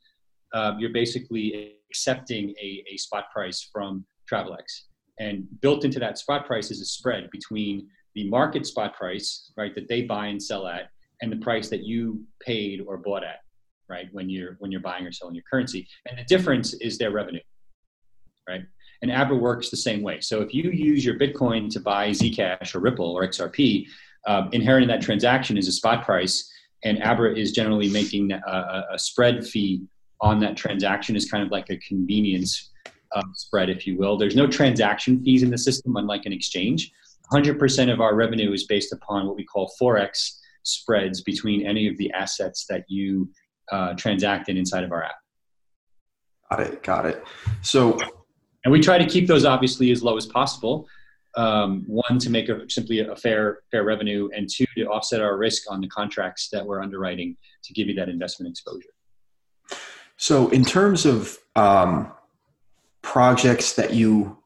Uh, you're basically accepting a, a spot price from Travelex, and built into that spot price is a spread between the market spot price, right, that they buy and sell at, and the price that you paid or bought at right? When you're when you're buying or selling your currency, and the difference is their revenue, right? And Abra works the same way. So if you use your Bitcoin to buy Zcash or Ripple or XRP, um, inherent in that transaction is a spot price, and Abra is generally making a, a spread fee on that transaction is kind of like a convenience um, spread, if you will. There's no transaction fees in the system, unlike an exchange. 100% of our revenue is based upon what we call forex spreads between any of the assets that you uh, transacted inside of our app. Got it. Got it. So, and we try to keep those obviously as low as possible. Um, one to make a, simply a fair fair revenue, and two to offset our risk on the contracts that we're underwriting to give you that investment exposure. So, in terms of um, projects that you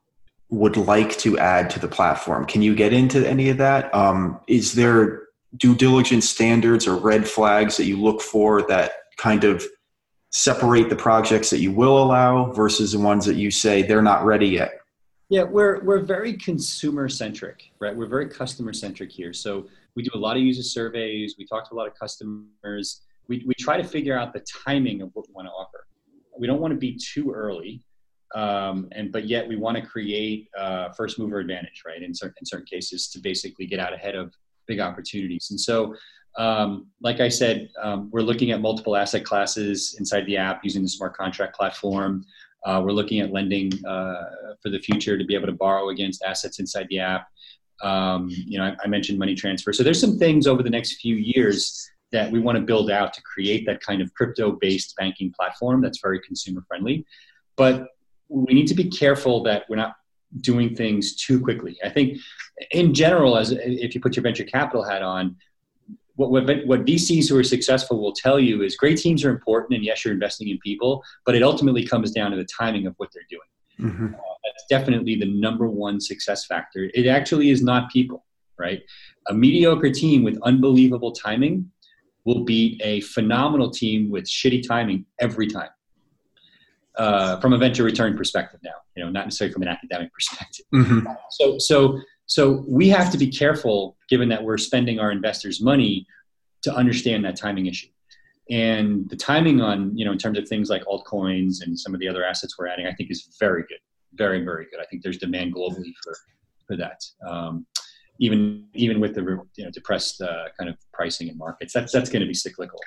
would like to add to the platform, can you get into any of that? Um, is there due diligence standards or red flags that you look for that kind of separate the projects that you will allow versus the ones that you say they're not ready yet? Yeah, we're we're very consumer centric, right? We're very customer centric here. So we do a lot of user surveys. We talk to a lot of customers. We we try to figure out the timing of what we want to offer. We don't want to be too early, um, and but yet we want to create uh, first mover advantage, right? In certain in certain cases, to basically get out ahead of big opportunities. And so um, like I said, um, we're looking at multiple asset classes inside the app using the smart contract platform. Uh, we're looking at lending uh, for the future to be able to borrow against assets inside the app. Um, you know, I, I, mentioned money transfer. So there's some things over the next few years that we want to build out to create that kind of crypto-based banking platform that's very consumer friendly. But we need to be careful that we're not doing things too quickly. I think, in general, as if you put your venture capital hat on, what, what, what VCs who are successful will tell you is great teams are important, and yes, you're investing in people, but it ultimately comes down to the timing of what they're doing. Mm-hmm. Uh, that's definitely the number one success factor. It actually is not people, right? A mediocre team with unbelievable timing will beat a phenomenal team with shitty timing every time. Uh, from a venture return perspective now, you know, not necessarily from an academic perspective. Mm-hmm. So, so so we have to be careful, given that we're spending our investors' money, to understand that timing issue. And the timing on, you know, in terms of things like altcoins and some of the other assets we're adding, I think is very good, very, very good. I think there's demand globally for for that. Um, even even with the you know depressed uh, kind of pricing in markets, that's that's going to be cyclical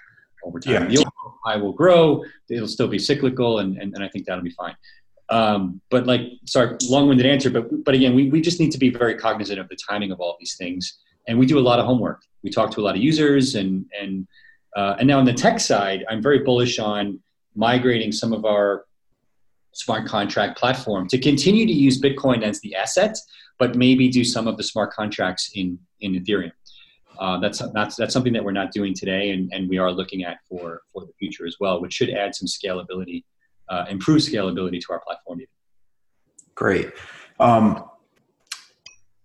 over time. Yeah. The I will grow; it'll still be cyclical, and, and, and I think that'll be fine. Um, but like, sorry, long-winded answer, but but again, we, we just need to be very cognizant of the timing of all these things, and we do a lot of homework. We talk to a lot of users, and and uh, and now on the tech side, I'm very bullish on migrating some of our smart contract platform to continue to use Bitcoin as the asset, but maybe do some of the smart contracts in in Ethereum. Uh, that's that's that's something that we're not doing today, and, and we are looking at for for the future as well, which should add some scalability uh, improve scalability to our platform. Great. Um,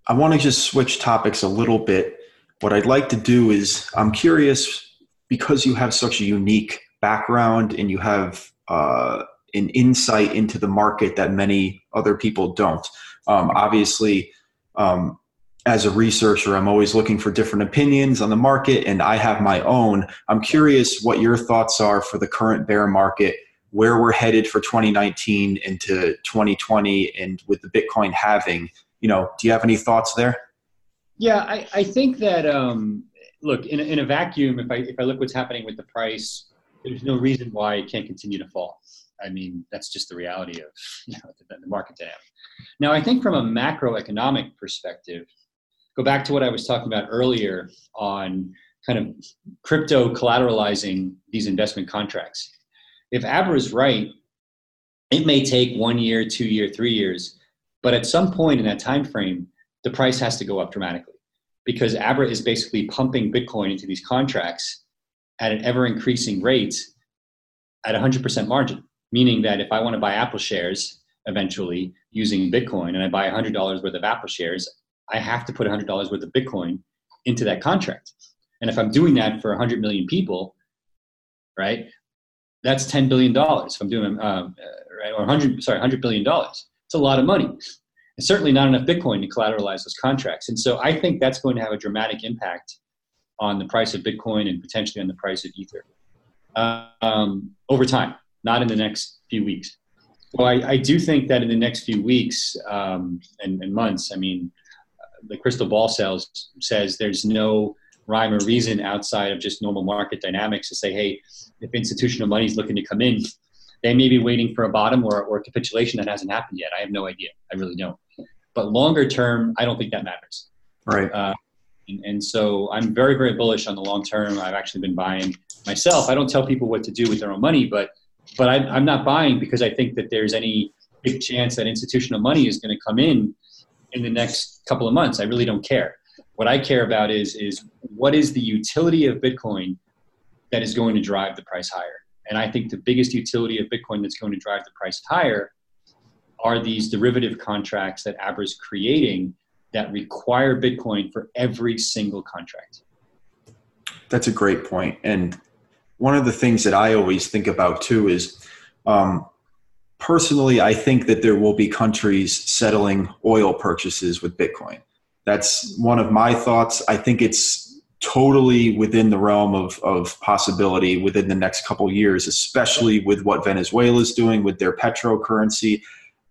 I want to just switch topics a little bit. What I'd like to do is, I'm curious because you have such a unique background and you have uh, an insight into the market that many other people don't. Um, obviously, um, as a researcher, I'm always looking for different opinions on the market, and I have my own. I'm curious what your thoughts are for the current bear market where we're headed for 2019 into 2020 and with the Bitcoin halving. You know, do you have any thoughts there? Yeah, I, I think that um, look in a, in a vacuum. If I if I look what's happening with the price, there's no reason why it can't continue to fall. I mean, that's just the reality of you know, the, the market. Now, I think from a macroeconomic perspective, go back to what I was talking about earlier on kind of crypto collateralizing these investment contracts. If Abra is right, it may take one year, two year, three years, but at some point in that time frame, the price has to go up dramatically because Abra is basically pumping Bitcoin into these contracts at an ever increasing rate at 100% margin. Meaning that if I want to buy Apple shares eventually using Bitcoin and I buy $100 worth of Apple shares, I have to put $100 worth of Bitcoin into that contract. And if I'm doing that for 100 million people, right, that's $10 billion. If I'm doing, um, uh, right, or 100, sorry, $100 billion. It's a lot of money. And certainly not enough Bitcoin to collateralize those contracts. And so I think that's going to have a dramatic impact on the price of Bitcoin and potentially on the price of Ether um, over time, not in the next few weeks. Well, I, I do think that in the next few weeks um, and, and, months, I mean, the crystal ball cells says there's no rhyme or reason outside of just normal market dynamics to say, hey, if institutional money is looking to come in, they may be waiting for a bottom or, or a capitulation that hasn't happened yet. I have no idea. I really don't. But longer term, I don't think that matters. Right. Uh, and, and, so I'm very, very bullish on the long term. I've actually been buying myself. I don't tell people what to do with their own money, but but I, I'm not buying because I think that there's any big chance that institutional money is going to come in in the next couple of months. I really don't care. What I care about is is what is the utility of Bitcoin that is going to drive the price higher. And I think the biggest utility of Bitcoin that's going to drive the price higher are these derivative contracts that Abra is creating that require Bitcoin for every single contract. That's a great point. And one of the things that I always think about too is um, personally, I think that there will be countries settling oil purchases with Bitcoin. That's one of my thoughts. I think it's totally within the realm of, of possibility within the next couple years, especially with what Venezuela is doing with their petro currency.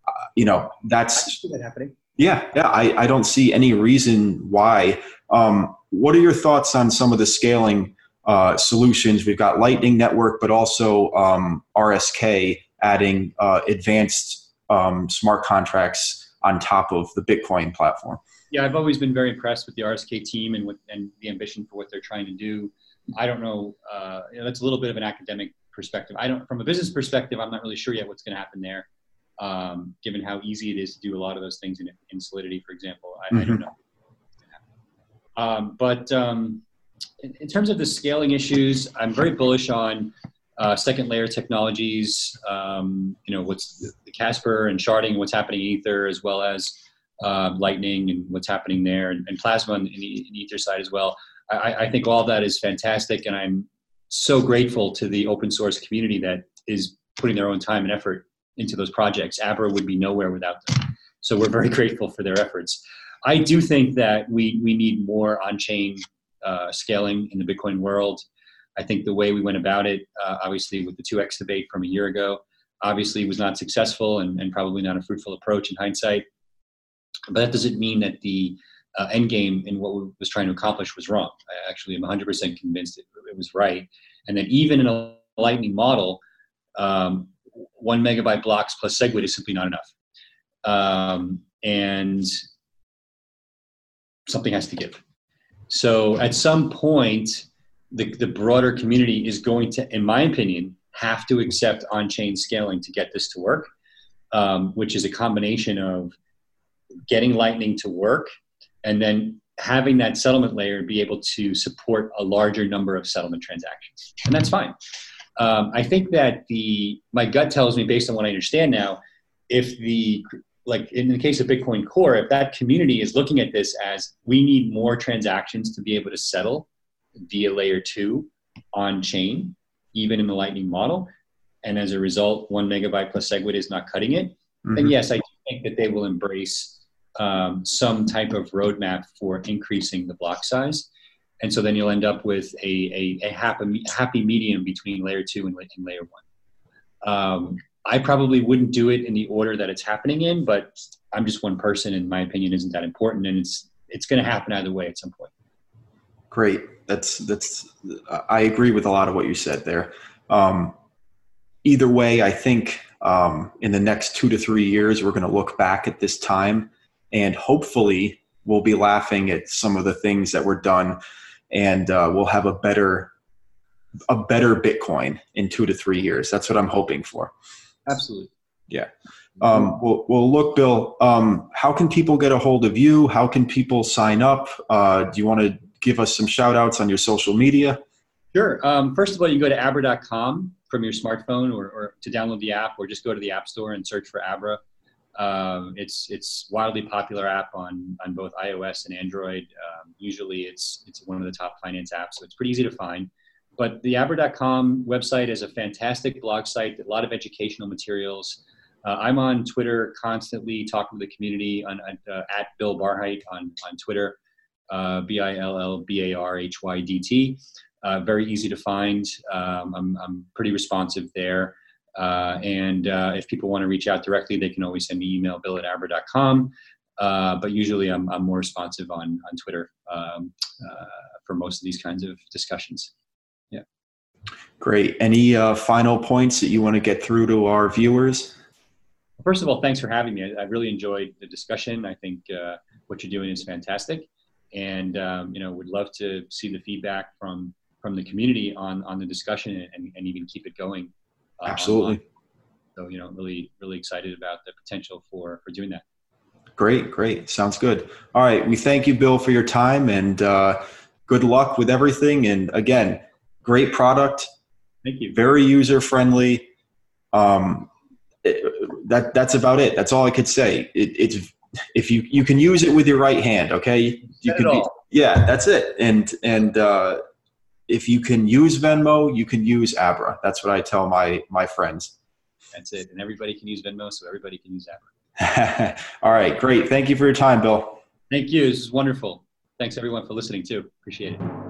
Uh, you know, that's that happening. Yeah, yeah. I, I don't see any reason why. Um, what are your thoughts on some of the scaling uh, solutions? We've got Lightning Network, but also um, RSK adding uh, advanced um, smart contracts on top of the Bitcoin platform yeah, I've always been very impressed with the RSK team and with and the ambition for what they're trying to do. I don't know. Uh, you know that's a little bit of an academic perspective. I don't, from a business perspective, I'm not really sure yet what's going to happen there, um, given how easy it is to do a lot of those things in, in Solidity, for example. I, mm-hmm. I don't mm-hmm. know. Um, but um, in, in, terms of the scaling issues, I'm very bullish on uh, second layer technologies. Um, you know, what's the, the Casper and sharding, what's happening in Ether, as well as uh, Lightning and what's happening there, and, and Plasma the, in Ether side as well. I, I, think all that is fantastic, and I'm so grateful to the open source community that is putting their own time and effort into those projects. Abra would be nowhere without them. So we're very grateful for their efforts. I do think that we, we need more on chain uh, scaling in the Bitcoin world. I think the way we went about it, uh, obviously, with the 2x debate from a year ago, obviously was not successful and, and probably not a fruitful approach in hindsight. But that doesn't mean that the uh, end game in what we was trying to accomplish was wrong. I actually am 100% convinced it, it was right. And that even in a Lightning model, um, one megabyte blocks plus SegWit is simply not enough. Um, and something has to give. So at some point, the, the broader community is going to, in my opinion, have to accept on chain scaling to get this to work, um, which is a combination of getting Lightning to work, and then having that settlement layer be able to support a larger number of settlement transactions. And that's fine. Um, I think that the my gut tells me, based on what I understand now, if the like in the case of Bitcoin Core, if that community is looking at this as we need more transactions to be able to settle via layer two on chain, even in the Lightning model, and as a result, one megabyte plus SegWit is not cutting it, mm-hmm. then yes, I think that they will embrace um, some type of roadmap for increasing the block size. And so then you'll end up with a, a, a happy, happy medium between layer two and, and layer one. Um, I probably wouldn't do it in the order that it's happening in, but I'm just one person, and my opinion isn't that important, and it's it's going to happen either way at some point. Great. That's that's. I agree with a lot of what you said there. Um, either way, I think um, in the next two to three years, we're going to look back at this time and hopefully we'll be laughing at some of the things that were done and uh, we'll have a better a better bitcoin in two to three years. That's what i'm hoping for. Absolutely. Yeah. Um, well, well look bill um, how can people get a hold of you? How can people sign up? Uh, do you want to give us some shout outs on your social media sure um, first of all you go to abra.com from your smartphone or, or, to download the app or just go to the app store and search for abra um, it's it's wildly popular app on on both iOS and Android. Um, usually, it's it's one of the top finance apps, so it's pretty easy to find. But the Abra.com website is a fantastic blog site, a lot of educational materials. Uh, I'm on Twitter constantly talking to the community on, uh, at Bill Barhydt on on Twitter, uh, B I L L B A R H Y D T. Uh, very easy to find. Um, I'm I'm pretty responsive there. Uh, and uh, if people want to reach out directly, they can always send me email, bill at abra.com. Uh, but usually I'm, I'm more responsive on, on Twitter um, uh, for most of these kinds of discussions. Yeah. Great. Any uh, final points that you want to get through to our viewers? First of all, thanks for having me. I, I really enjoyed the discussion. I think uh, what you're doing is fantastic. And, um, you know, would love to see the feedback from, from the community on, on the discussion and, and even keep it going uh, Absolutely. So you know, really, really excited about the potential for for doing that. Great, great. Sounds good. All right, we thank you, Bill, for your time and uh, good luck with everything. And again, great product. Thank you. Very user friendly. Um, it, that that's about it. That's all I could say. It, it's if you you can use it with your right hand, okay. You can be, yeah, that's it. And and uh, if you can use Venmo, you can use Abra. That's what I tell my my friends. That's it. And everybody can use Venmo, so everybody can use Abra. All right, great. Thank you for your time, Bill. Thank you. This is wonderful. Thanks everyone for listening too. Appreciate it.